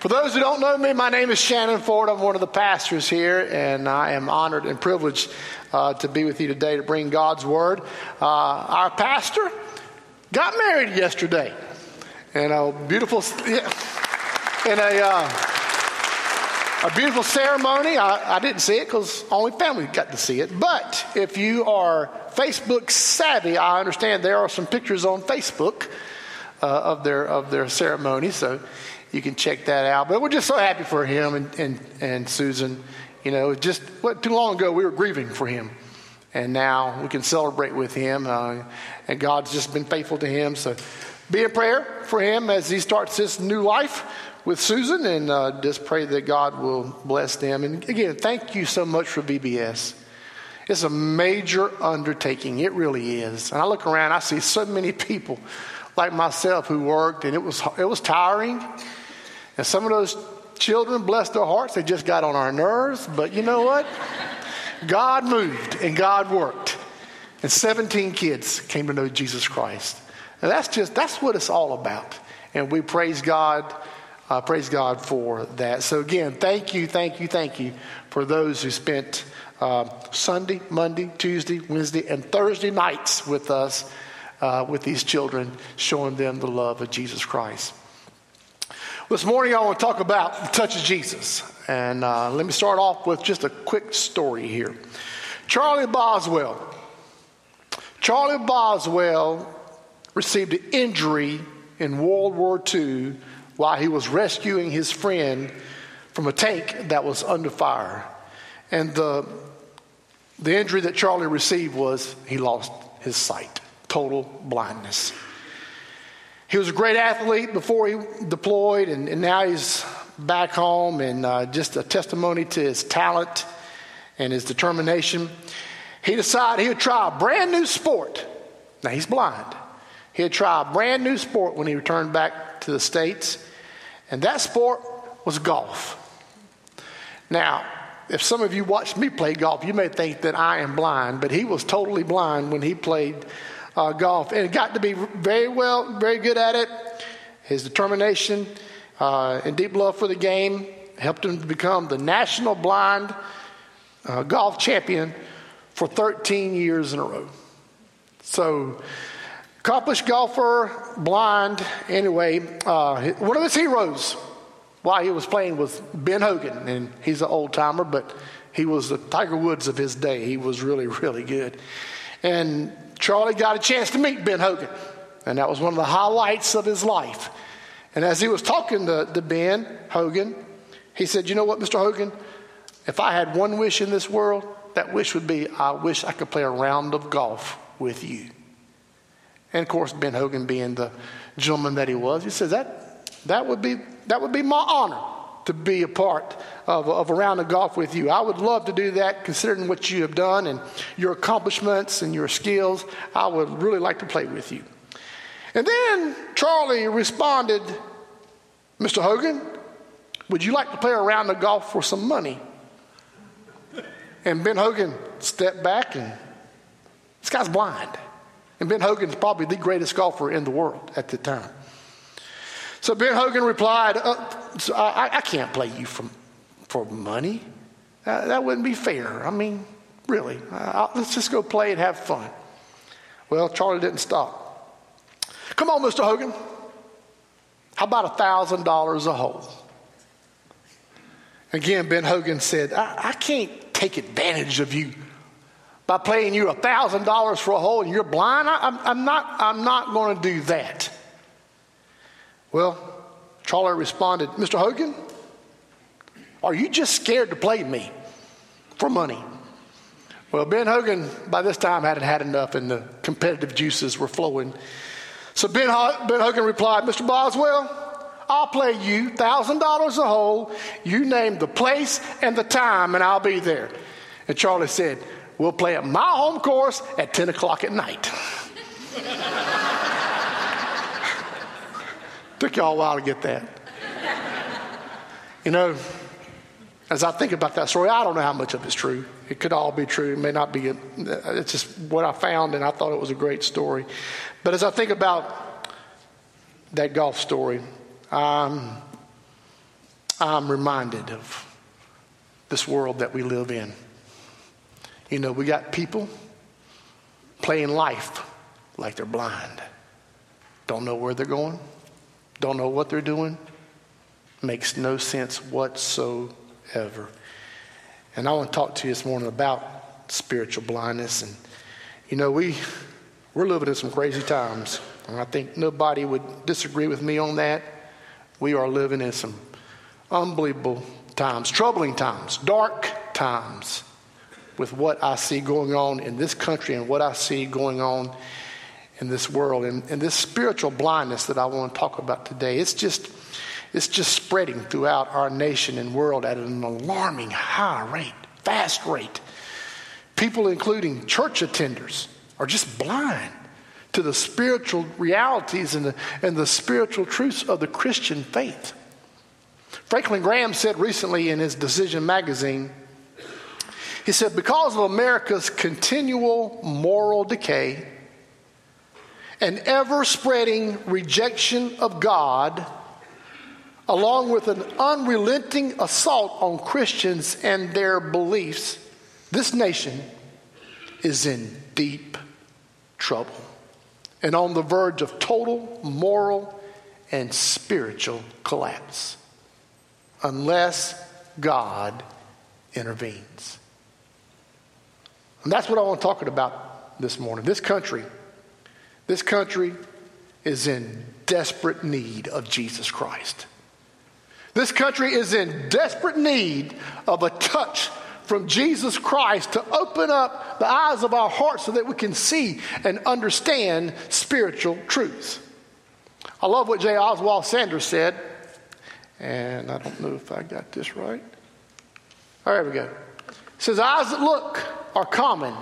For those who don't know me, my name is Shannon Ford. I'm one of the pastors here, and I am honored and privileged uh, to be with you today to bring God's Word. Uh, our pastor got married yesterday, and a beautiful, in a, uh, a beautiful ceremony. I, I didn't see it because only family got to see it. But if you are Facebook savvy, I understand there are some pictures on Facebook uh, of their of their ceremony. So you can check that out. But we're just so happy for him and, and, and Susan. You know, just what, too long ago we were grieving for him. And now we can celebrate with him. Uh, and God's just been faithful to him. So be in prayer for him as he starts this new life with Susan. And uh, just pray that God will bless them. And again, thank you so much for VBS. It's a major undertaking. It really is. And I look around, I see so many people like myself who worked, and it was, it was tiring. And some of those children, bless their hearts, they just got on our nerves. But you know what? God moved and God worked. And 17 kids came to know Jesus Christ. And that's just, that's what it's all about. And we praise God, uh, praise God for that. So again, thank you, thank you, thank you for those who spent uh, Sunday, Monday, Tuesday, Wednesday, and Thursday nights with us, uh, with these children, showing them the love of Jesus Christ. This morning, I want to talk about the touch of Jesus. And uh, let me start off with just a quick story here. Charlie Boswell. Charlie Boswell received an injury in World War II while he was rescuing his friend from a tank that was under fire. And the, the injury that Charlie received was he lost his sight, total blindness. He was a great athlete before he deployed, and, and now he's back home, and uh, just a testimony to his talent and his determination. He decided he would try a brand new sport. Now, he's blind. He'd try a brand new sport when he returned back to the States, and that sport was golf. Now, if some of you watched me play golf, you may think that I am blind, but he was totally blind when he played uh, golf and got to be very well, very good at it. His determination uh, and deep love for the game helped him to become the national blind uh, golf champion for 13 years in a row. So, accomplished golfer, blind. Anyway, uh, one of his heroes while he was playing was Ben Hogan, and he's an old timer, but he was the Tiger Woods of his day. He was really, really good. And Charlie got a chance to meet Ben Hogan, and that was one of the highlights of his life. And as he was talking to, to Ben Hogan, he said, You know what, Mr. Hogan? If I had one wish in this world, that wish would be I wish I could play a round of golf with you. And of course, Ben Hogan, being the gentleman that he was, he says, That, that, would, be, that would be my honor to be a part of, of a round of golf with you. I would love to do that considering what you have done and your accomplishments and your skills. I would really like to play with you. And then Charlie responded, Mr. Hogan, would you like to play a round of golf for some money? And Ben Hogan stepped back and this guy's blind. And Ben Hogan's probably the greatest golfer in the world at the time. So Ben Hogan replied, uh, so I, I, can't play you for, for money. Uh, that wouldn't be fair. I mean, really. Uh, let's just go play and have fun. Well, Charlie didn't stop. Come on, Mr. Hogan. How about $1,000 a hole? Again, Ben Hogan said, I, I can't take advantage of you by paying you $1,000 for a hole and you're blind. I, I'm not, I'm not going to do that. Well, Charlie responded, Mr. Hogan, are you just scared to play me for money? Well, Ben Hogan by this time hadn't had enough and the competitive juices were flowing. So Ben, ben Hogan replied, Mr. Boswell, I'll play you $1,000 a hole. You name the place and the time, and I'll be there. And Charlie said, We'll play at my home course at 10 o'clock at night. Took y'all a while to get that. You know, as I think about that story, I don't know how much of it's true. It could all be true. It may not be. Uh, it's just what I found, and I thought it was a great story. But as I think about that golf story, I'm reminded of this world that we live in. You know, we got people playing life like they're blind. Don't know where they're going, don't know what they're doing. Makes no sense whatsoever. And I want to talk to you this morning about spiritual blindness. And, you know, we, we're living in some crazy times. And I think nobody would disagree with me on that. We are living in some unbelievable times, troubling times, dark times with what I see going on in this country and what I see going on in this world. And, and this spiritual blindness that I want to talk about today, it's just, it's just spreading throughout our nation and world at an alarming high rate, fast rate. People, including church attenders, are just blind to the spiritual realities and the, and the spiritual truths of the Christian faith. Franklin Graham said recently in his Decision magazine, he said, because of America's continual moral decay and ever spreading rejection of God, along with an unrelenting assault on Christians and their beliefs, this nation is in deep trouble and on the verge of total moral and spiritual collapse unless God intervenes. And that's what I want to talk about this morning. This country, this country is in desperate need of Jesus Christ. This country is in desperate need of a touch from Jesus Christ to open up the eyes of our hearts so that we can see and understand spiritual truths. I love what J. Oswald Sanders said, and I don't know if I got this right. All right, there we go. It says, Eyes that look are common,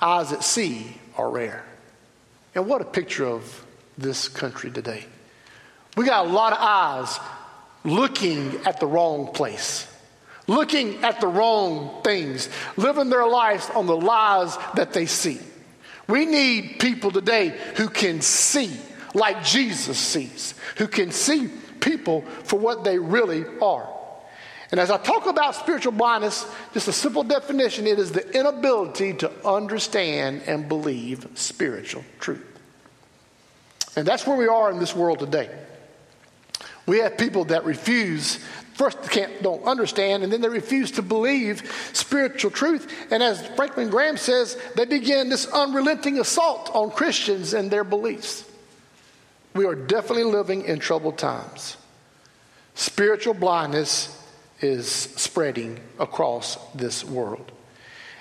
eyes that see are rare. And what a picture of this country today. We got a lot of eyes looking at the wrong place, looking at the wrong things, living their lives on the lies that they see. We need people today who can see like Jesus sees, who can see people for what they really are. And as I talk about spiritual blindness, just a simple definition it is the inability to understand and believe spiritual truth. And that's where we are in this world today. We have people that refuse, first can't, don't understand, and then they refuse to believe spiritual truth. And as Franklin Graham says, they begin this unrelenting assault on Christians and their beliefs. We are definitely living in troubled times. Spiritual blindness is spreading across this world.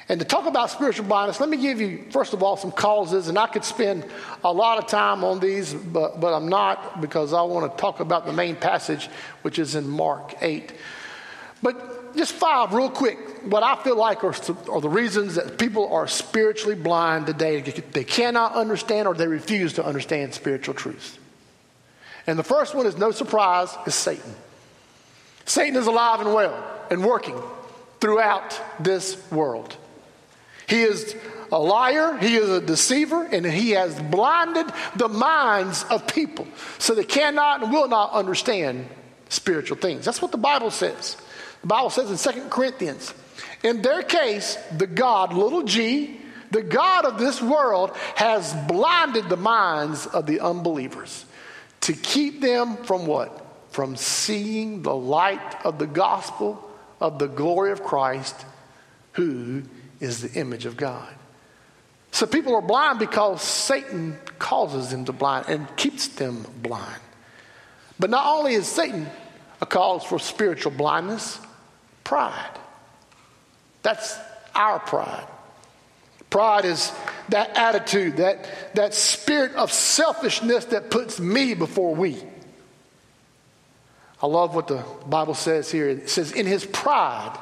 And to talk about spiritual blindness, let me give you, first of all, some causes. And I could spend a lot of time on these, but, but I'm not because I want to talk about the main passage, which is in Mark 8. But just five, real quick, what I feel like are, are the reasons that people are spiritually blind today. They cannot understand or they refuse to understand spiritual truths. And the first one is no surprise, is Satan. Satan is alive and well and working throughout this world. He is a liar, he is a deceiver, and he has blinded the minds of people so they cannot and will not understand spiritual things. That's what the Bible says. The Bible says in Second Corinthians, in their case, the God, little g, the God of this world has blinded the minds of the unbelievers to keep them from what? From seeing the light of the gospel of the glory of Christ, who is the image of God. So people are blind because Satan causes them to blind and keeps them blind. But not only is Satan a cause for spiritual blindness, pride. That's our pride. Pride is that attitude, that, that spirit of selfishness that puts me before we. I love what the Bible says here. It says, In his pride,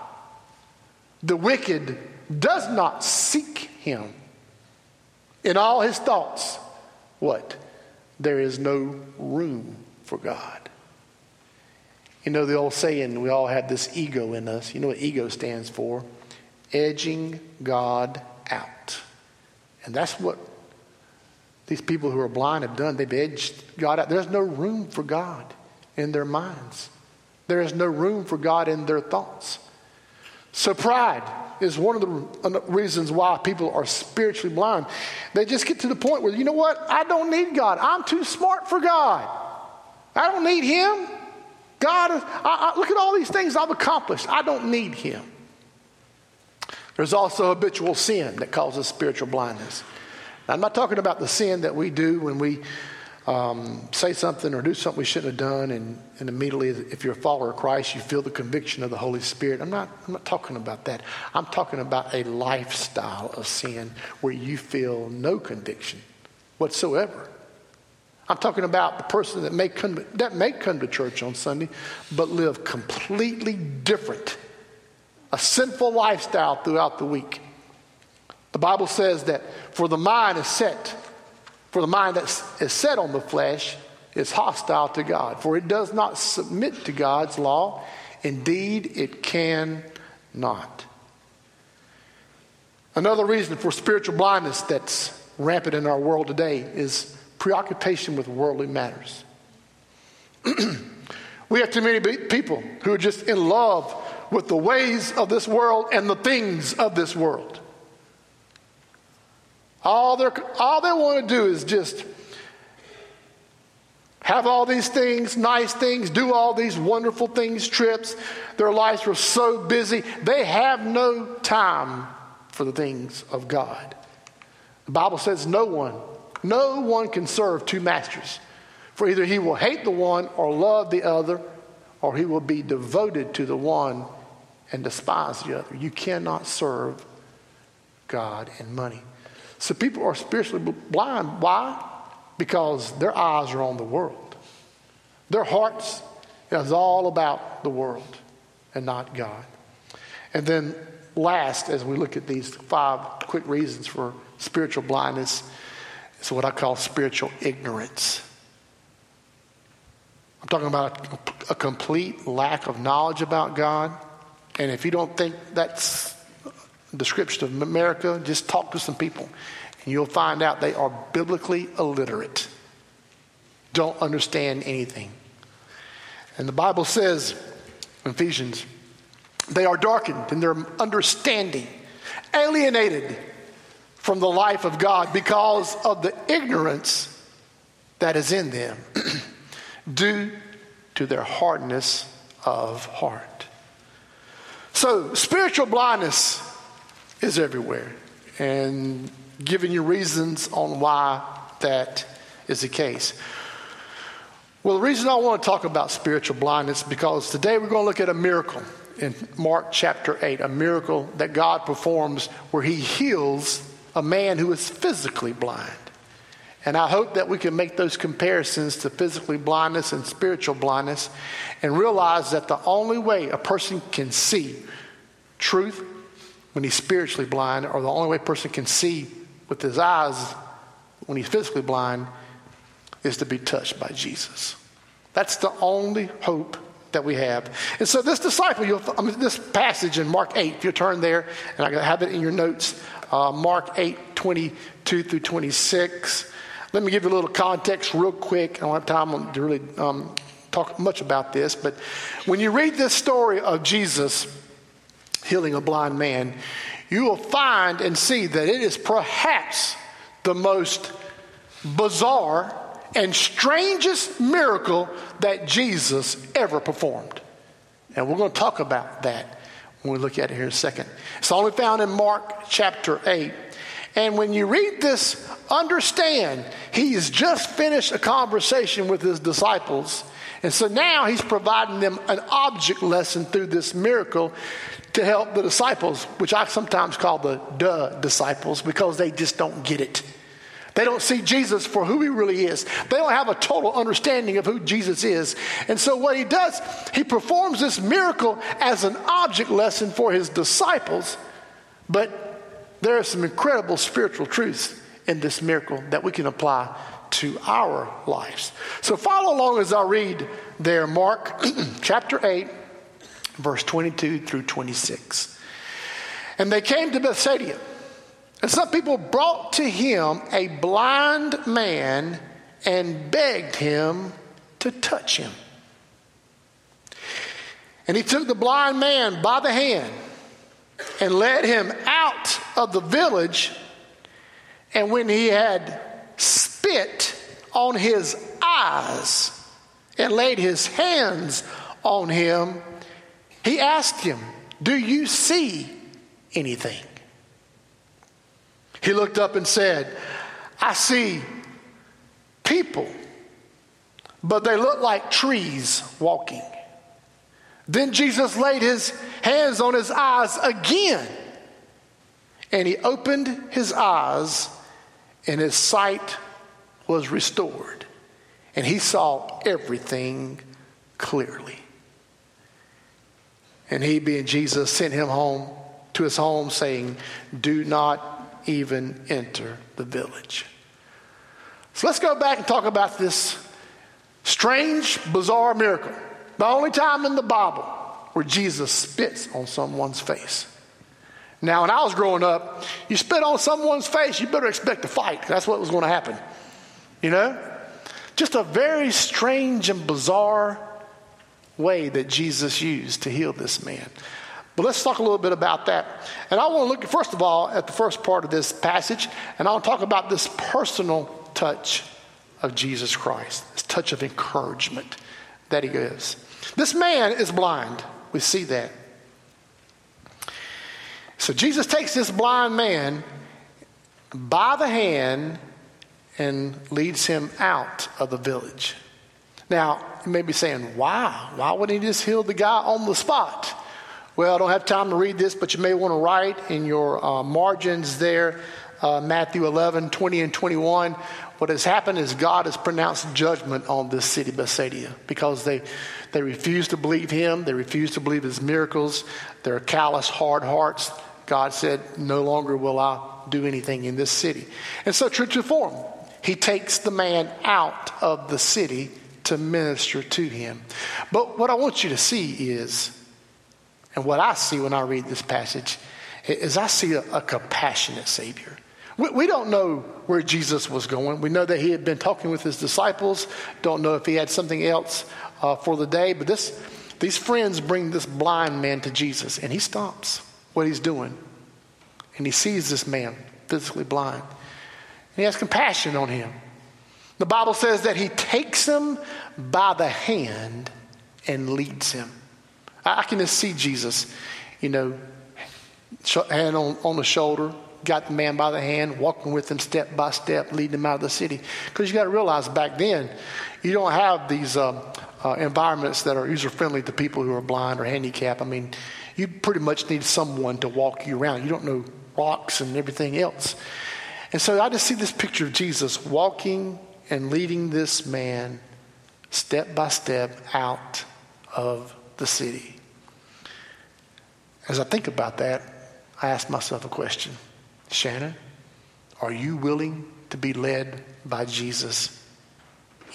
the wicked does not seek him. In all his thoughts, what? There is no room for God. You know the old saying, we all have this ego in us. You know what ego stands for? Edging God out. And that's what these people who are blind have done. They've edged God out. There's no room for God in their minds. There is no room for God in their thoughts. So, pride is one of the uh, reasons why people are spiritually blind. They just get to the point where, you know what? I don't need God. I'm too smart for God. I don't need Him. God, I, I, look at all these things I've accomplished. I don't need Him. There's also habitual sin that causes spiritual blindness. I'm not talking about the sin that we do when we um, say something or do something we shouldn't have done, and, and immediately, if you're a follower of Christ, you feel the conviction of the Holy Spirit. I'm not, I'm not talking about that. I'm talking about a lifestyle of sin where you feel no conviction whatsoever. I'm talking about the person that may come, that may come to church on Sunday, but live completely different, a sinful lifestyle throughout the week. The Bible says that for the mind is set for the mind that is set on the flesh is hostile to God, for it does not submit to God's law. Indeed, it can not. Another reason for spiritual blindness that's rampant in our world today is preoccupation with worldly matters. we have too many people who are just in love with the ways of this world and the things of this world. All, they all they want to do is just have all these things, nice things, do all these wonderful things, trips. Their lives were so busy, they have no time for the things of God. The Bible says no one, no one can serve two masters. For either he will hate the one or love the other, or he will be devoted to the one and despise the other. You cannot serve God and money. So people are spiritually blind. Why? Because their eyes are on the world. Their hearts is all about the world and not God. And then last, as we look at these five quick reasons for spiritual blindness, is what I call spiritual ignorance. I'm talking about a, a complete lack of knowledge about God. And if you don't think that's description of America, just talk to some people, and you'll find out they are biblically illiterate, don't understand anything. And the Bible says Ephesians, they are darkened in their understanding, alienated from the life of God because of the ignorance that is in them due to their hardness of heart. So, spiritual blindness is everywhere. And giving you reasons on why that is the case. Well, the reason I want to talk about spiritual blindness because today we're going to look at a miracle in Mark chapter 8, a miracle that God performs where he heals a man who is physically blind. And I hope that we can make those comparisons to physically blindness and spiritual blindness and realize that the only way a person can see truth when he's spiritually blind, or the only way a person can see with his eyes when he's physically blind, is to be touched by Jesus. That's the only hope that we have. And so this disciple, I mean, this passage in Mark 8, if you turn there, and I have it in your notes, uh, Mark 8, 22 through 26. Let me give you a little context real quick. I don't have time to really um, talk much about this, but when you read this story of Jesus, healing a blind man, you will find and see that it is perhaps the most bizarre and strangest miracle that Jesus ever performed. And we're going to talk about that when we look at it here in a second. It's only found in Mark chapter 8. And when you read this, understand he has just finished a conversation with his disciples. And so now he's providing them an object lesson through this miracle to help the disciples, which I sometimes call the duh disciples because they just don't get it. They don't see Jesus for who he really is. They don't have a total understanding of who Jesus is. And so, what he does, he performs this miracle as an object lesson for his disciples. But there are some incredible spiritual truths in this miracle that we can apply to our lives. So, follow along as I read there, Mark chapter 8 verse 22 through 26. And they came to Bethsaida. And some people brought to him a blind man and begged him to touch him. And he took the blind man by the hand and led him out of the village. And when he had spit on his eyes and laid his hands on him, he asked him, Do you see anything? He looked up and said, I see people, but they look like trees walking. Then Jesus laid his hands on his eyes again, and he opened his eyes, and his sight was restored, and he saw everything clearly. And he, being Jesus, sent him home to his home, saying, Do not even enter the village. So let's go back and talk about this strange, bizarre miracle. The only time in the Bible where Jesus spits on someone's face. Now, when I was growing up, you spit on someone's face, you better expect a fight. That's what was going to happen. You know? Just a very strange and bizarre way that Jesus used to heal this man. But let's talk a little bit about that. And I want to look, first of all, at the first part of this passage, and I want to talk about this personal touch of Jesus Christ, this touch of encouragement that he gives. This man is blind. We see that. So Jesus takes this blind man by the hand and leads him out of the village. Now, you may be saying, why? Why wouldn't he just heal the guy on the spot? Well, I don't have time to read this, but you may want to write in your uh, margins there, uh, Matthew 11, 20, and 21. What has happened is God has pronounced judgment on this city, Bethsaida, because they, they refuse to believe him. They refuse to believe his miracles. They're callous, hard hearts. God said, No longer will I do anything in this city. And so, true to form, he takes the man out of the city to minister to him. But what I want you to see is and what I see when I read this passage is I see a, a compassionate Savior. We, we, don't know where Jesus was going. We know that he had been talking with his disciples. Don't know if he had something else uh, for the day. But this, these friends bring this blind man to Jesus, and he stops what he's doing. And he sees this man physically blind. And he has compassion on him. The Bible says that he takes him by the hand and leads him. I, can just see Jesus, you know, hand on, on the shoulder, got the man by the hand, walking with him step by step, leading him out of the city. Because you got to realize back then, you don't have these uh, uh, environments that are user friendly to people who are blind or handicapped. I mean, you pretty much need someone to walk you around. You don't know rocks and everything else. And so I just see this picture of Jesus walking and leading this man step by step out of the city. As I think about that, I ask myself a question Shannon, are you willing to be led by Jesus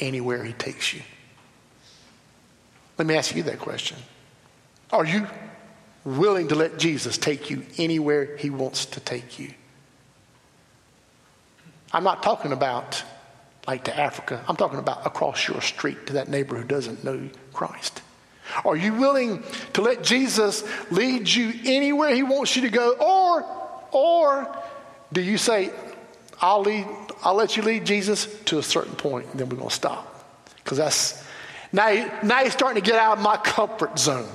anywhere he takes you? Let me ask you that question. Are you willing to let Jesus take you anywhere he wants to take you? I'm not talking about like to Africa. I'm talking about across your street to that neighbor who doesn't know Christ. Are you willing to let Jesus lead you anywhere he wants you to go? Or, or do you say, I'll lead, I'll let you lead Jesus to a certain point, and then we're going to stop? Because that's, now, now you're starting to get out of my comfort zone.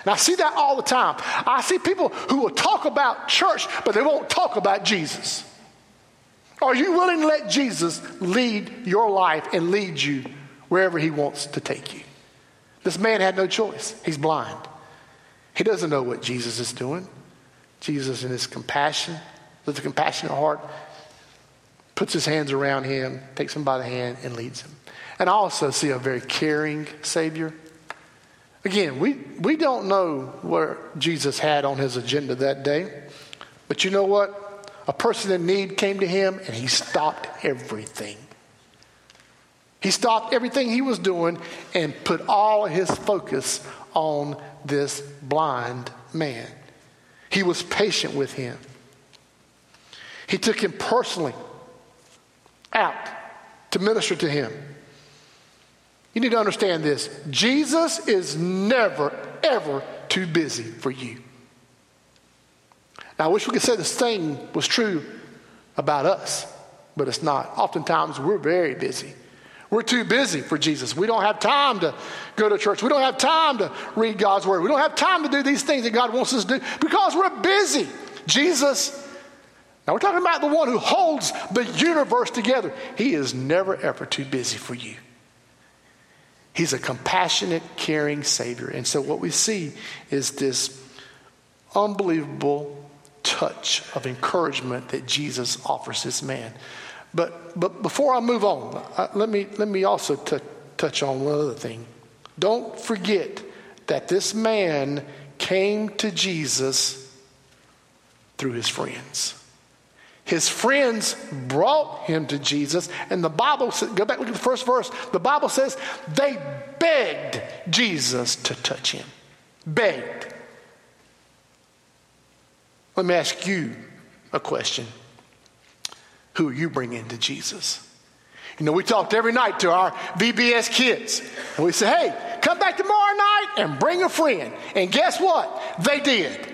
And I see that all the time. I see people who will talk about church, but they won't talk about Jesus. Are you willing to let Jesus lead your life and lead you wherever he wants to take you? This man had no choice. He's blind. He doesn't know what Jesus is doing. Jesus, in his compassion, with a compassionate heart, puts his hands around him, takes him by the hand, and leads him. And I also see a very caring Savior. Again, we, we don't know what Jesus had on his agenda that day, but you know what? A person in need came to him and he stopped everything he stopped everything he was doing and put all his focus on this blind man. He was patient with him. He took him personally out to minister to him. You need to understand this Jesus is never, ever too busy for you. Now, I wish we could say the same was true about us, but it's not. Oftentimes, we're very busy. We're too busy for Jesus. We don't have time to go to church. We don't have time to read God's word. We don't have time to do these things that God wants us to do because we're busy. Jesus, now we're talking about the one who holds the universe together. He is never, ever too busy for you. He's a compassionate, caring Savior. And so what we see is this unbelievable touch of encouragement that Jesus offers this man. But, but before I move on, uh, let, me, let me also t- touch on one other thing. Don't forget that this man came to Jesus through his friends. His friends brought him to Jesus, and the Bible says, go back, look at the first verse. The Bible says they begged Jesus to touch him. Begged. Let me ask you a question who are you bringing to Jesus? You know, we talked every night to our VBS kids, and we say, hey, come back tomorrow night and bring a friend. And guess what? They did.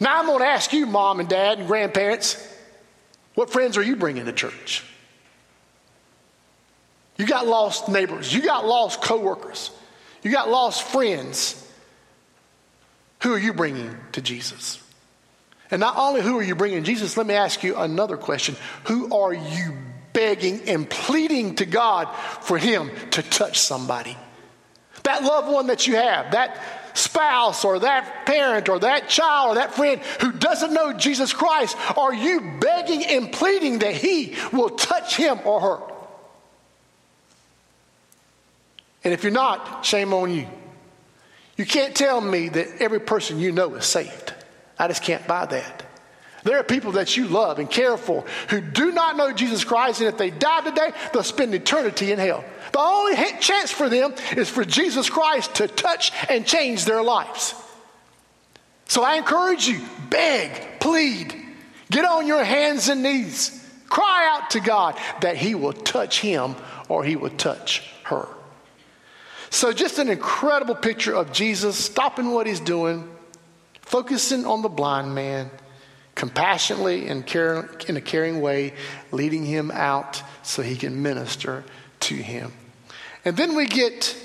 Now I'm going to ask you, mom and dad and grandparents, what friends are you bringing to church? You got lost neighbors, you got lost coworkers, you got lost friends. Who are you bringing to Jesus? And not only who are you bringing Jesus, let me ask you another question. Who are you begging and pleading to God for Him to touch somebody? That loved one that you have, that spouse or that parent or that child or that friend who doesn't know Jesus Christ, are you begging and pleading that He will touch him or her? And if you're not, shame on you. You can't tell me that every person you know is saved. I just can't buy that. There are people that you love and care for who do not know Jesus Christ, and if they die today, they'll spend eternity in hell. The only chance for them is for Jesus Christ to touch and change their lives. So I encourage you beg, plead, get on your hands and knees, cry out to God that He will touch him or He will touch her. So, just an incredible picture of Jesus stopping what He's doing focusing on the blind man, compassionately and care, in a caring way, leading him out so he can minister to him. And then we get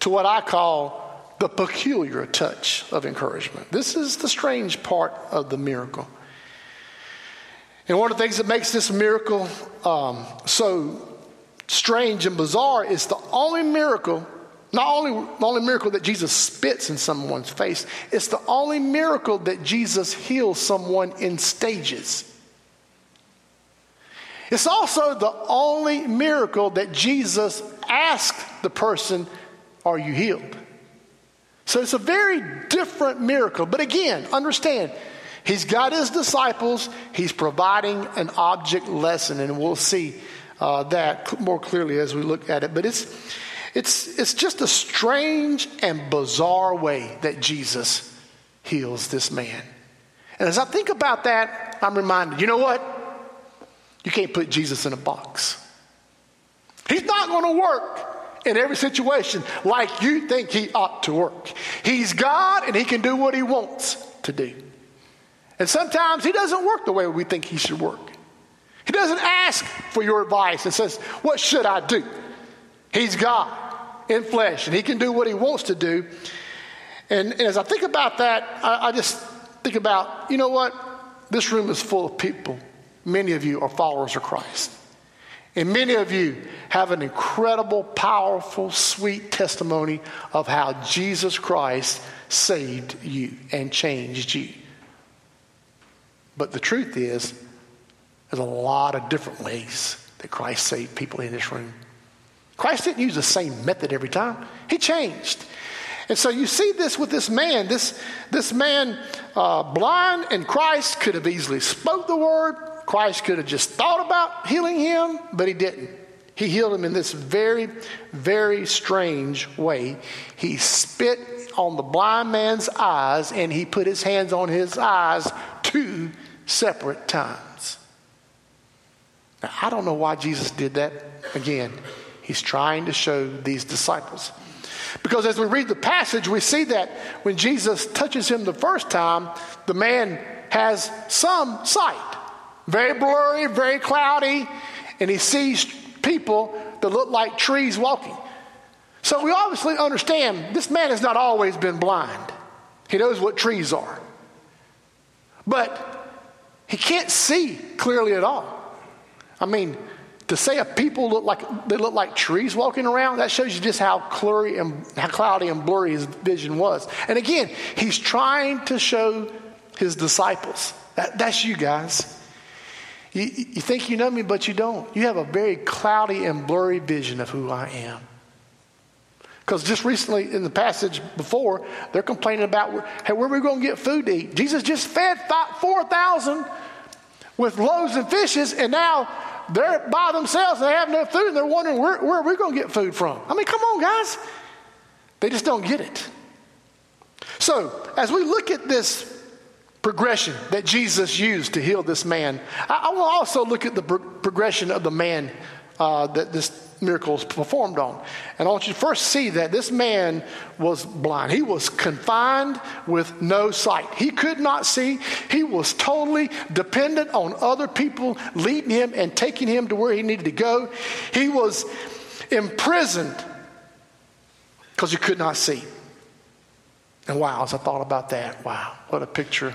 to what I call the peculiar touch of encouragement. This is the strange part of the miracle. And one of the things that makes this miracle um, so strange and bizarre is the only miracle not only the only miracle that Jesus spits in someone's face, it's the only miracle that Jesus heals someone in stages. It's also the only miracle that Jesus asked the person, Are you healed? So it's a very different miracle. But again, understand, he's got his disciples, he's providing an object lesson, and we'll see uh, that more clearly as we look at it. But it's it's, it's just a strange and bizarre way that Jesus heals this man. And as I think about that, I'm reminded you know what? You can't put Jesus in a box. He's not going to work in every situation like you think he ought to work. He's God and he can do what he wants to do. And sometimes he doesn't work the way we think he should work. He doesn't ask for your advice and says, What should I do? He's God in flesh, and he can do what he wants to do. And, and as I think about that, I, I just think about, you know what? This room is full of people. Many of you are followers of Christ. And many of you have an incredible, powerful, sweet testimony of how Jesus Christ saved you and changed you. But the truth is, there's a lot of different ways that Christ saved people in this room. Christ didn't use the same method every time, he changed. And so you see this with this man. This, this man, uh, blind, and Christ could have easily spoke the word. Christ could have just thought about healing him, but he didn't. He healed him in this very, very strange way. He spit on the blind man's eyes and he put his hands on his eyes two separate times. Now, I don't know why Jesus did that. Again, He's trying to show these disciples. Because as we read the passage, we see that when Jesus touches him the first time, the man has some sight. Very blurry, very cloudy, and he sees people that look like trees walking. So we obviously understand this man has not always been blind. He knows what trees are. But he can't see clearly at all. I mean, to say a people look like they look like trees walking around, that shows you just how cloudy and how cloudy and blurry his vision was. And again, he's trying to show his disciples. That, that's you guys. You, you think you know me, but you don't. You have a very cloudy and blurry vision of who I am. Because just recently in the passage before, they're complaining about, hey, where are we going to get food to eat? Jesus just fed 4,000 with loaves and fishes, and now they're by themselves they have no food, and they're wondering, where, where are we going to get food from? I mean, come on, guys. They just don't get it. So, as we look at this progression that Jesus used to heal this man, I, I will also look at the pro- progression of the man uh, that this miracle was performed on. And I want you to first see that this man was blind. He was confined with no sight. He could not see. He was totally dependent on other people leading him and taking him to where he needed to go. He was imprisoned because he could not see. And wow, as I thought about that, wow, what a picture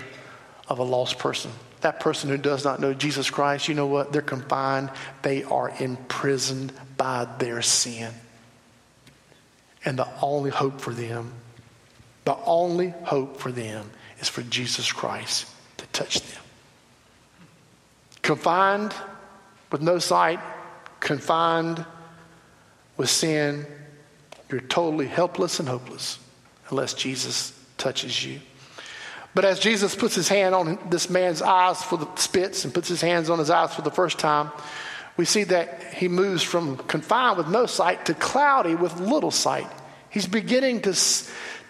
of a lost person that person who does not know Jesus Christ, you know what? They're confined, they are imprisoned by their sin. And the only hope for them, the only hope for them is for Jesus Christ to touch them. Confined with no sight, confined with sin, you're totally helpless and hopeless unless Jesus touches you. But as Jesus puts his hand on this man's eyes for the spits and puts his hands on his eyes for the first time, we see that he moves from confined with no sight to cloudy with little sight. He's beginning to,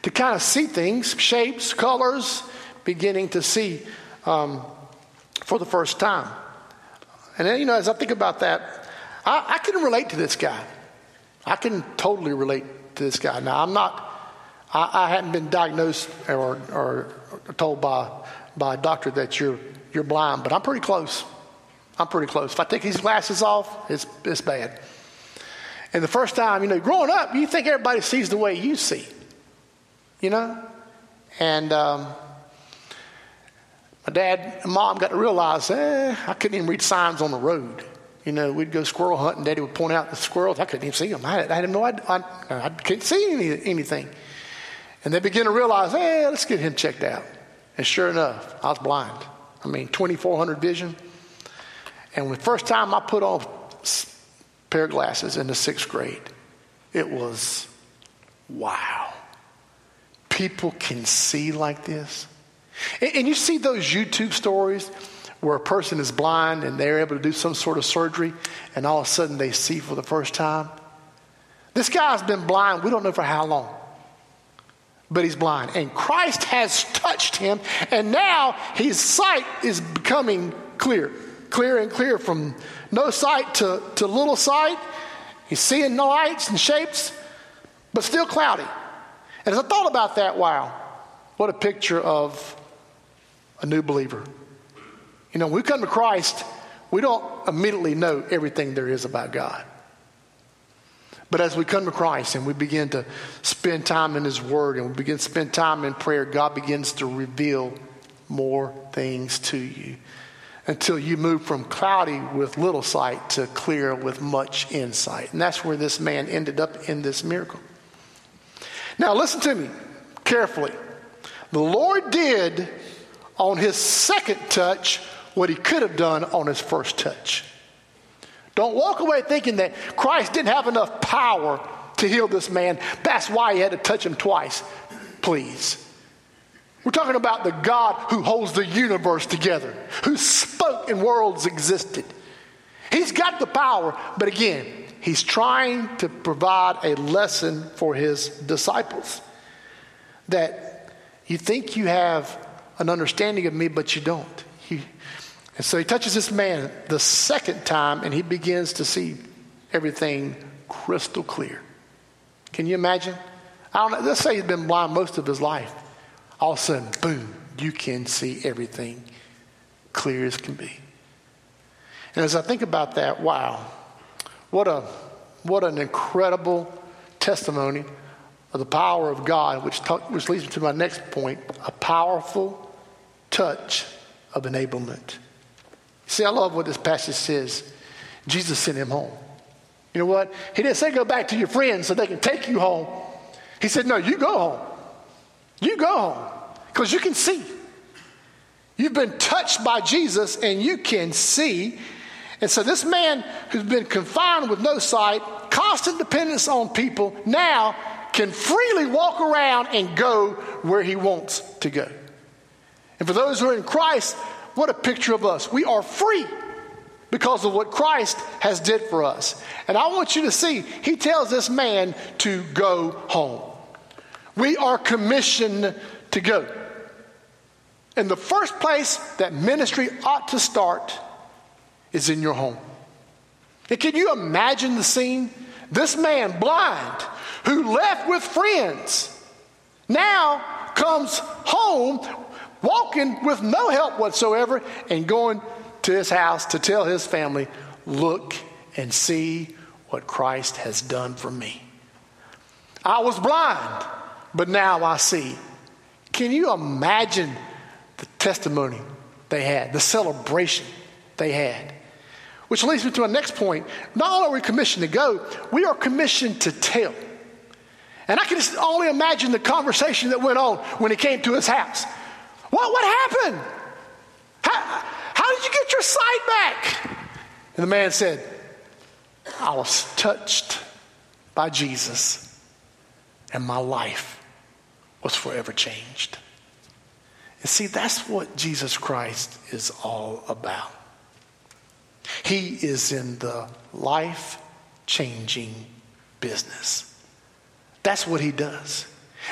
to kind of see things, shapes, colors, beginning to see um, for the first time. And then, you know, as I think about that, I, I can relate to this guy. I can totally relate to this guy. Now, I'm not, I, I hadn't been diagnosed or, or told by, by a doctor that you're, you're blind, but I'm pretty close. I'm pretty close. If I take these glasses off, it's, it's bad. And the first time, you know, growing up, you think everybody sees the way you see, you know? And um, my dad and mom got to realize, eh, I couldn't even read signs on the road. You know, we'd go squirrel hunting. Daddy would point out the squirrels. I couldn't even see them. I had, I had no idea. I, I couldn't see any, anything. And they begin to realize, hey, let's get him checked out. And sure enough, I was blind. I mean, 2400 vision. And the first time I put on pair of glasses in the sixth grade, it was wow. People can see like this. And, and you see those YouTube stories where a person is blind and they're able to do some sort of surgery and all of a sudden they see for the first time. This guy's been blind, we don't know for how long but he's blind. And Christ has touched him, and now his sight is becoming clear, clear and clear from no sight to, to little sight. He's seeing no lights and shapes, but still cloudy. And as I thought about that, wow, what a picture of a new believer. You know, when we come to Christ, we don't immediately know everything there is about God. But as we come to Christ and we begin to spend time in His Word and we begin to spend time in prayer, God begins to reveal more things to you until you move from cloudy with little sight to clear with much insight. And that's where this man ended up in this miracle. Now, listen to me carefully. The Lord did on his second touch what he could have done on his first touch. Don't walk away thinking that Christ didn't have enough power to heal this man. That's why he had to touch him twice. Please. We're talking about the God who holds the universe together, who spoke and worlds existed. He's got the power, but again, he's trying to provide a lesson for his disciples that you think you have an understanding of me, but you don't. You, and so he touches this man the second time and he begins to see everything crystal clear. Can you imagine? I don't know, let's say he's been blind most of his life. All of a sudden, boom, you can see everything clear as can be. And as I think about that, wow, what a what an incredible testimony of the power of God, which, talk, which leads me to my next point a powerful touch of enablement. See, I love what this passage says. Jesus sent him home. You know what? He didn't say go back to your friends so they can take you home. He said, no, you go home. You go home because you can see. You've been touched by Jesus and you can see. And so, this man who's been confined with no sight, constant dependence on people, now can freely walk around and go where he wants to go. And for those who are in Christ, what a picture of us. We are free because of what Christ has did for us. And I want you to see, he tells this man to go home. We are commissioned to go. And the first place that ministry ought to start is in your home. And can you imagine the scene? This man, blind, who left with friends, now comes home walking with no help whatsoever and going to his house to tell his family, Look and see what Christ has done for me. I was blind, but now I see. Can you imagine the testimony they had, the celebration they had? Which leads me to our next point. Not only are we commissioned to go, we are commissioned to tell. And I can only imagine the conversation that went on when he came to his house. What, what happened? How, how did you get your sight back? And the man said, I was touched by Jesus, and my life was forever changed. And see, that's what Jesus Christ is all about. He is in the life changing business. That's what he does.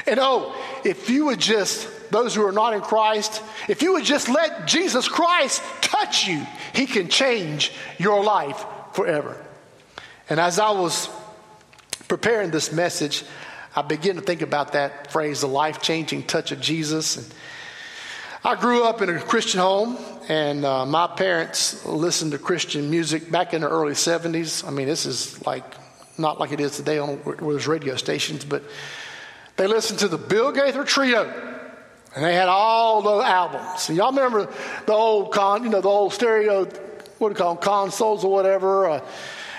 And oh, if you would just, those who are not in Christ, if you would just let Jesus Christ touch you, he can change your life forever. And as I was preparing this message, I began to think about that phrase, the life changing touch of Jesus. And I grew up in a Christian home, and uh, my parents listened to Christian music back in the early 70s. I mean, this is like not like it is today on where there's radio stations, but they listened to the Bill Gaither Trio, and they had all the albums. Y'all remember the old con, you know, the old stereo, what do you call them, consoles or whatever, uh,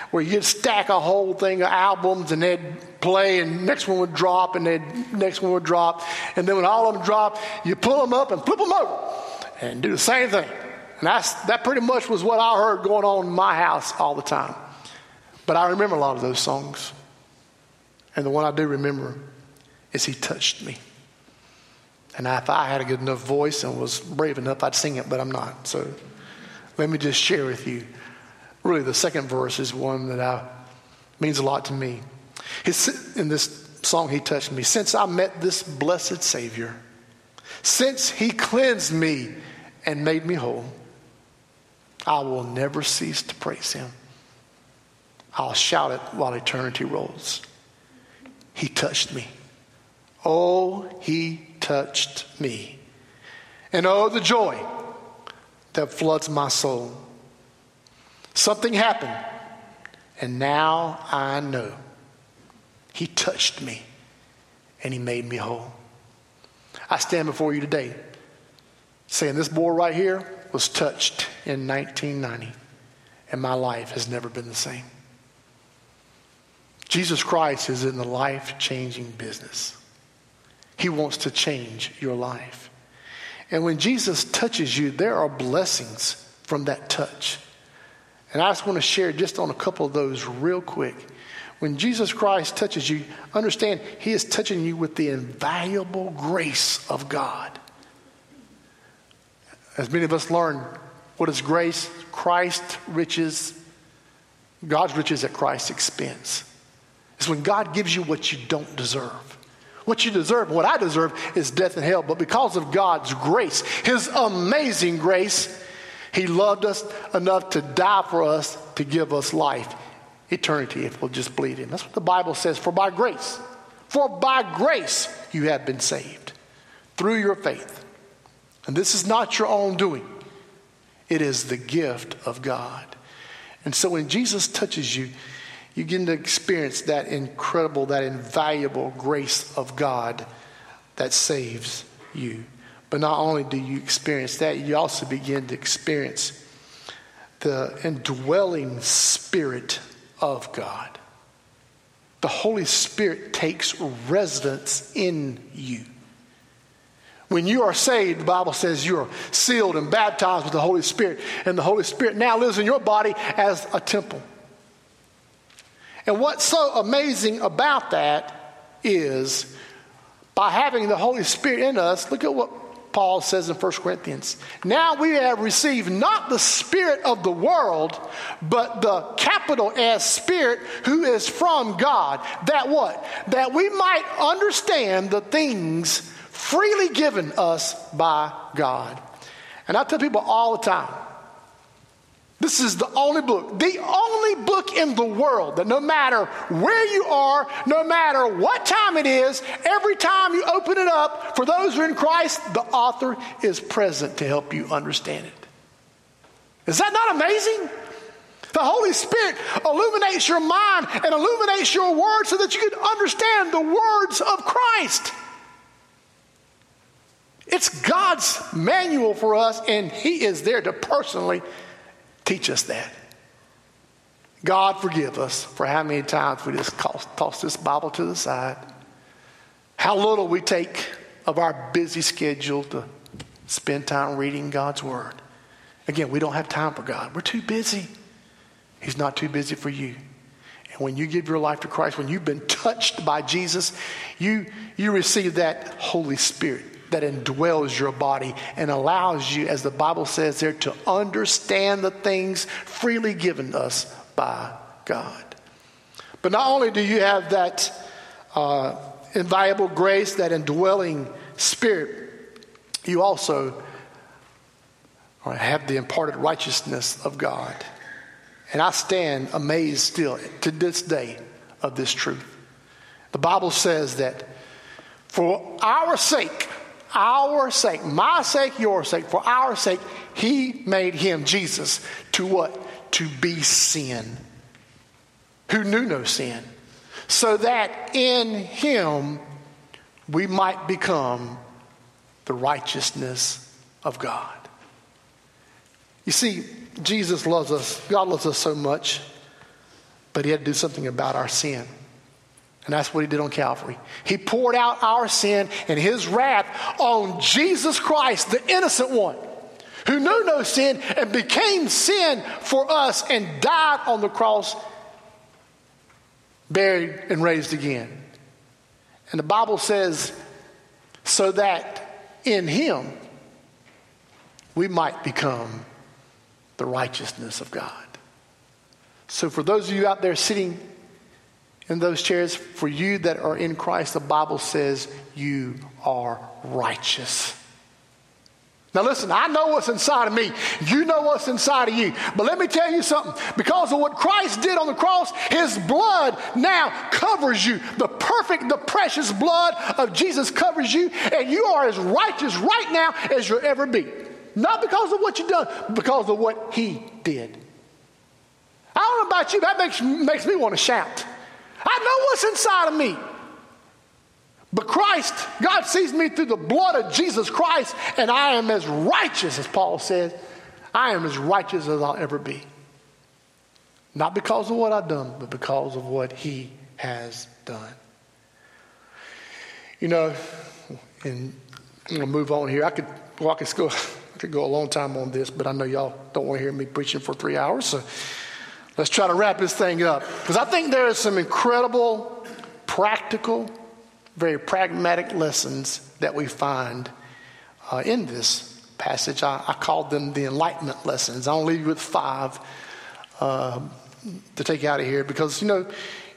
where you'd stack a whole thing of albums and they'd play, and next one would drop, and then next one would drop, and then when all of them drop, you pull them up and flip them over, and do the same thing. And that's, that pretty much was what I heard going on in my house all the time. But I remember a lot of those songs. And the one I do remember is He Touched Me. And if I had a good enough voice and was brave enough, I'd sing it, but I'm not. So let me just share with you. Really, the second verse is one that I, means a lot to me. His, in this song, He touched me. Since I met this blessed Savior, since He cleansed me and made me whole, I will never cease to praise Him. I'll shout it while eternity rolls. He touched me. Oh, he touched me. And oh, the joy that floods my soul. Something happened, and now I know. He touched me, and he made me whole. I stand before you today saying this boy right here was touched in 1990, and my life has never been the same. Jesus Christ is in the life changing business. He wants to change your life. And when Jesus touches you, there are blessings from that touch. And I just want to share just on a couple of those real quick. When Jesus Christ touches you, understand He is touching you with the invaluable grace of God. As many of us learn, what is grace? Christ riches, God's riches at Christ's expense is when God gives you what you don't deserve. What you deserve, what I deserve, is death and hell. But because of God's grace, His amazing grace, He loved us enough to die for us to give us life, eternity, if we'll just believe Him. That's what the Bible says. For by grace, For by grace you have been saved through your faith. And this is not your own doing, it is the gift of God. And so when Jesus touches you, you begin to experience that incredible, that invaluable grace of God that saves you. But not only do you experience that, you also begin to experience the indwelling spirit of God. The Holy Spirit takes residence in you. When you are saved, the Bible says you are sealed and baptized with the Holy Spirit, and the Holy Spirit now lives in your body as a temple. And what's so amazing about that is by having the Holy Spirit in us, look at what Paul says in 1 Corinthians. Now we have received not the spirit of the world, but the capital S spirit who is from God. That what? That we might understand the things freely given us by God. And I tell people all the time, this is the only book, the only book in the world that no matter where you are, no matter what time it is, every time you open it up, for those who are in Christ, the author is present to help you understand it. Is that not amazing? The Holy Spirit illuminates your mind and illuminates your words so that you can understand the words of Christ. It's God's manual for us, and He is there to personally teach us that. God forgive us for how many times we just toss this Bible to the side. How little we take of our busy schedule to spend time reading God's Word. Again, we don't have time for God. We're too busy. He's not too busy for you. And when you give your life to Christ, when you've been touched by Jesus, you, you receive that Holy Spirit that indwells your body and allows you, as the Bible says there, to understand the things freely given us by God. But not only do you have that uh, invaluable grace, that indwelling spirit, you also have the imparted righteousness of God. And I stand amazed still to this day of this truth. The Bible says that for our sake, our sake, my sake, your sake, for our sake, he made him, Jesus, to what? To be sin, who knew no sin, so that in him we might become the righteousness of God. You see, Jesus loves us, God loves us so much, but he had to do something about our sin. And that's what he did on Calvary. He poured out our sin and his wrath on Jesus Christ, the innocent one, who knew no sin and became sin for us and died on the cross, buried and raised again. And the Bible says, so that in him we might become the righteousness of God. So, for those of you out there sitting in those chairs, for you that are in Christ, the Bible says you are righteous. Now, listen, I know what's inside of me. You know what's inside of you. But let me tell you something. Because of what Christ did on the cross, his blood now covers you. The perfect, the precious blood of Jesus covers you, and you are as righteous right now as you'll ever be. Not because of what you've done, because of what he did. I don't know about you, that makes, makes me want to shout. I know what's inside of me. But Christ, God sees me through the blood of Jesus Christ, and I am as righteous as Paul says. I am as righteous as I'll ever be. Not because of what I've done, but because of what He has done. You know, and I'm to move on here. I could, well, I could go, I could go a long time on this, but I know y'all don't want to hear me preaching for three hours. So Let's try to wrap this thing up. Because I think there are some incredible, practical, very pragmatic lessons that we find uh, in this passage. I, I called them the enlightenment lessons. I'll leave you with five uh, to take out of here because, you know,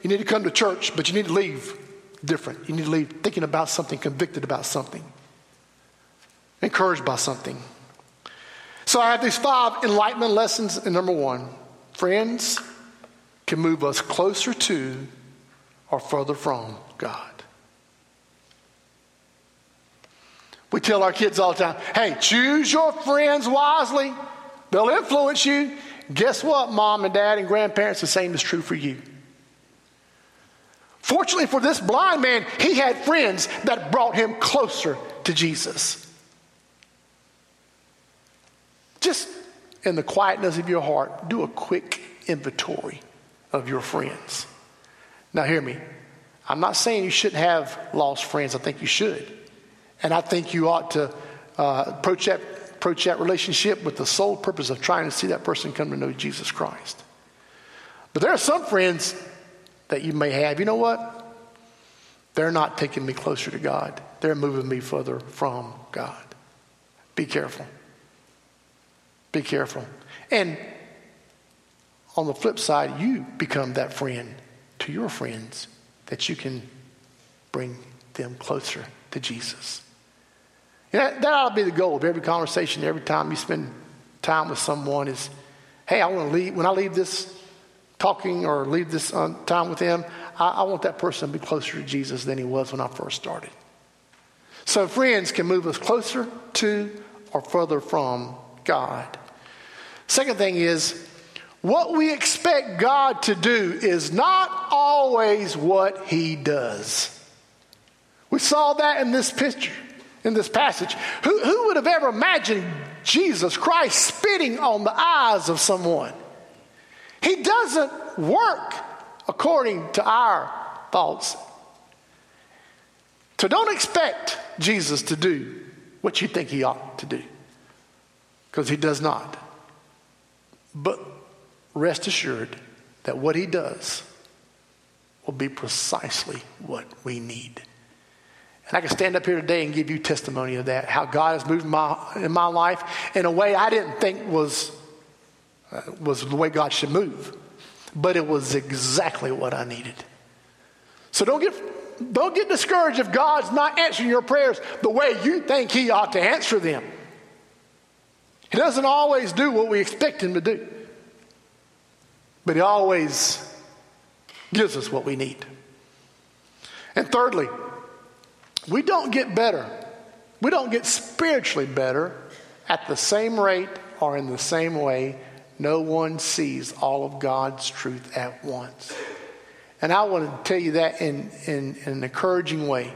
you need to come to church, but you need to leave different. You need to leave thinking about something, convicted about something, encouraged by something. So I have these five enlightenment lessons, and number one, friends can move us closer to or further from God. We tell our kids all the time hey, choose your friends wisely, they'll influence you. Guess what, mom and dad and grandparents? The same is true for you. Fortunately for this blind man, he had friends that brought him closer to Jesus. Just in the quietness of your heart, do a quick inventory of your friends. Now, hear me. I'm not saying you shouldn't have lost friends. I think you should. And I think you ought to uh, approach, that, approach that relationship with the sole purpose of trying to see that person come to know Jesus Christ. But there are some friends that you may have. You know what? They're not taking me closer to God, they're moving me further from God. Be careful. Be careful. And on the flip side, you become that friend to your friends that you can bring them closer to Jesus. Know, that ought to be the goal of every conversation, every time you spend time with someone is, hey, I want to leave, when I leave this talking or leave this um, time with them, I, I want that person to be closer to Jesus than he was when I first started. So friends can move us closer to or further from God. Second thing is, what we expect God to do is not always what he does. We saw that in this picture, in this passage. Who, who would have ever imagined Jesus Christ spitting on the eyes of someone? He doesn't work according to our thoughts. So don't expect Jesus to do what you think he ought to do, because he does not. But rest assured that what he does will be precisely what we need. And I can stand up here today and give you testimony of that, how God has moved my, in my life in a way I didn't think was, uh, was the way God should move. But it was exactly what I needed. So don't get, don't get discouraged if God's not answering your prayers the way you think He ought to answer them. He doesn't always do what we expect Him to do. But He always gives us what we need. And thirdly, we don't get better. We don't get spiritually better at the same rate or in the same way. No one sees all of God's truth at once. And I want to tell you that in, in, in an encouraging way.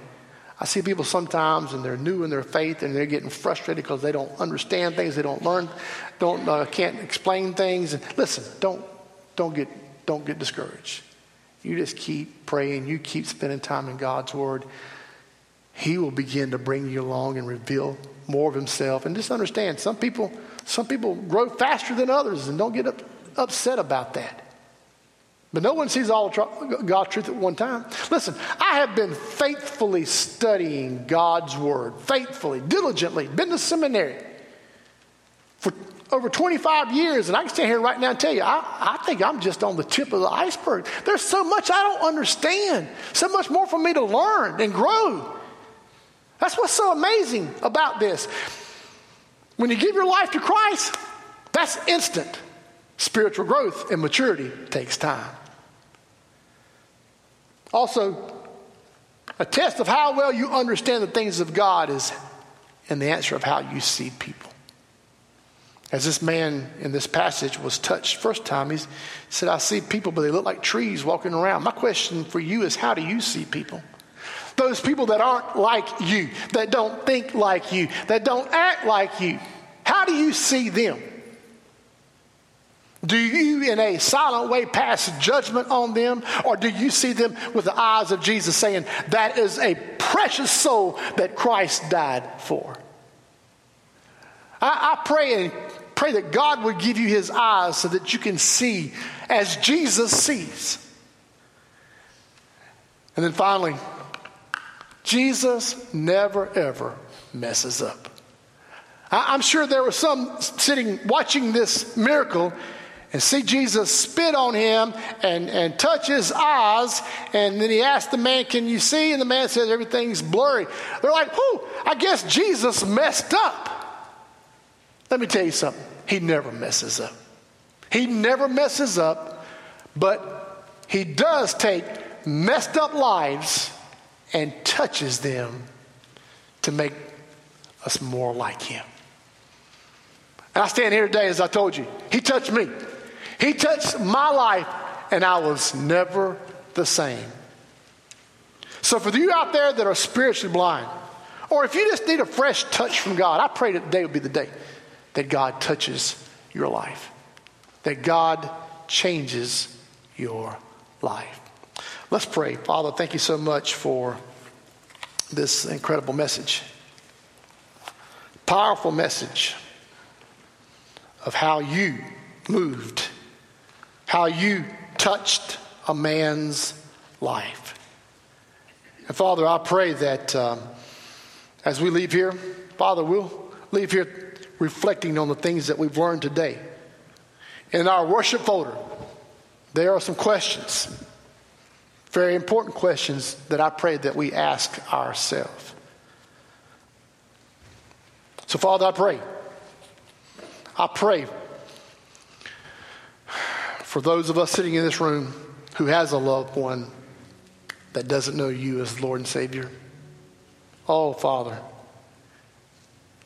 I see people sometimes and they're new in their faith and they're getting frustrated because they don't understand things, they don't learn, don't uh, can't explain things. Listen, don't don't get, don't get discouraged. You just keep praying. You keep spending time in God's Word. He will begin to bring you along and reveal more of Himself. And just understand, some people, some people grow faster than others, and don't get up, upset about that. But no one sees all God's truth at one time. Listen, I have been faithfully studying God's Word, faithfully, diligently, been to seminary for over 25 years, and I can stand here right now and tell you, I, I think I'm just on the tip of the iceberg. There's so much I don't understand, so much more for me to learn and grow. That's what's so amazing about this. When you give your life to Christ, that's instant. Spiritual growth and maturity takes time. Also, a test of how well you understand the things of God is in the answer of how you see people. As this man in this passage was touched first time, he said, I see people, but they look like trees walking around. My question for you is how do you see people? Those people that aren't like you, that don't think like you, that don't act like you, how do you see them? Do you, in a silent way, pass judgment on them, or do you see them with the eyes of Jesus saying, That is a precious soul that Christ died for? I, I pray and pray that God would give you his eyes so that you can see as Jesus sees. And then finally, Jesus never ever messes up. I'm sure there were some sitting watching this miracle and see Jesus spit on him and, and touch his eyes. And then he asked the man, Can you see? And the man says, Everything's blurry. They're like, Whew, I guess Jesus messed up. Let me tell you something. He never messes up. He never messes up, but he does take messed up lives and touches them to make us more like him. And I stand here today, as I told you, he touched me. He touched my life, and I was never the same. So, for you out there that are spiritually blind, or if you just need a fresh touch from God, I pray that today will be the day that God touches your life, that God changes your life. Let's pray. Father, thank you so much for this incredible message. Powerful message of how you moved, how you touched a man's life. And Father, I pray that um, as we leave here, Father, we'll leave here reflecting on the things that we've learned today. In our worship folder, there are some questions, very important questions that I pray that we ask ourselves. So, Father, I pray. I pray for those of us sitting in this room who has a loved one that doesn't know you as Lord and Savior. Oh, Father,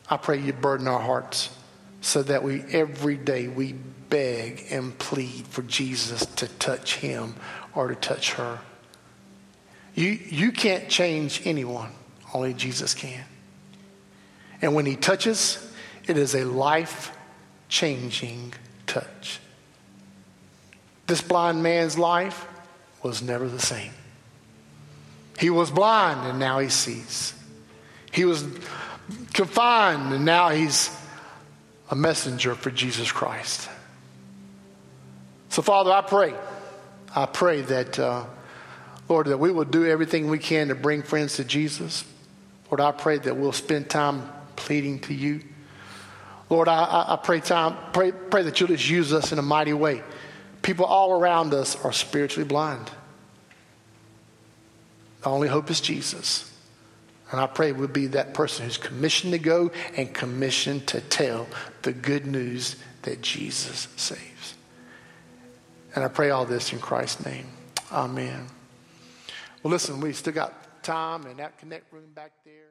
I pray you burden our hearts so that we every day we beg and plead for Jesus to touch him or to touch her. You, you can't change anyone, only Jesus can. And when he touches, it is a life changing touch. This blind man's life was never the same. He was blind and now he sees. He was confined and now he's a messenger for Jesus Christ. So, Father, I pray, I pray that, uh, Lord, that we will do everything we can to bring friends to Jesus. Lord, I pray that we'll spend time pleading to you. Lord, I, I pray, time, pray, pray that you'll just use us in a mighty way. People all around us are spiritually blind. The only hope is Jesus. And I pray we'll be that person who's commissioned to go and commissioned to tell the good news that Jesus saves. And I pray all this in Christ's name. Amen. Well, listen, we still got time in that connect room back there.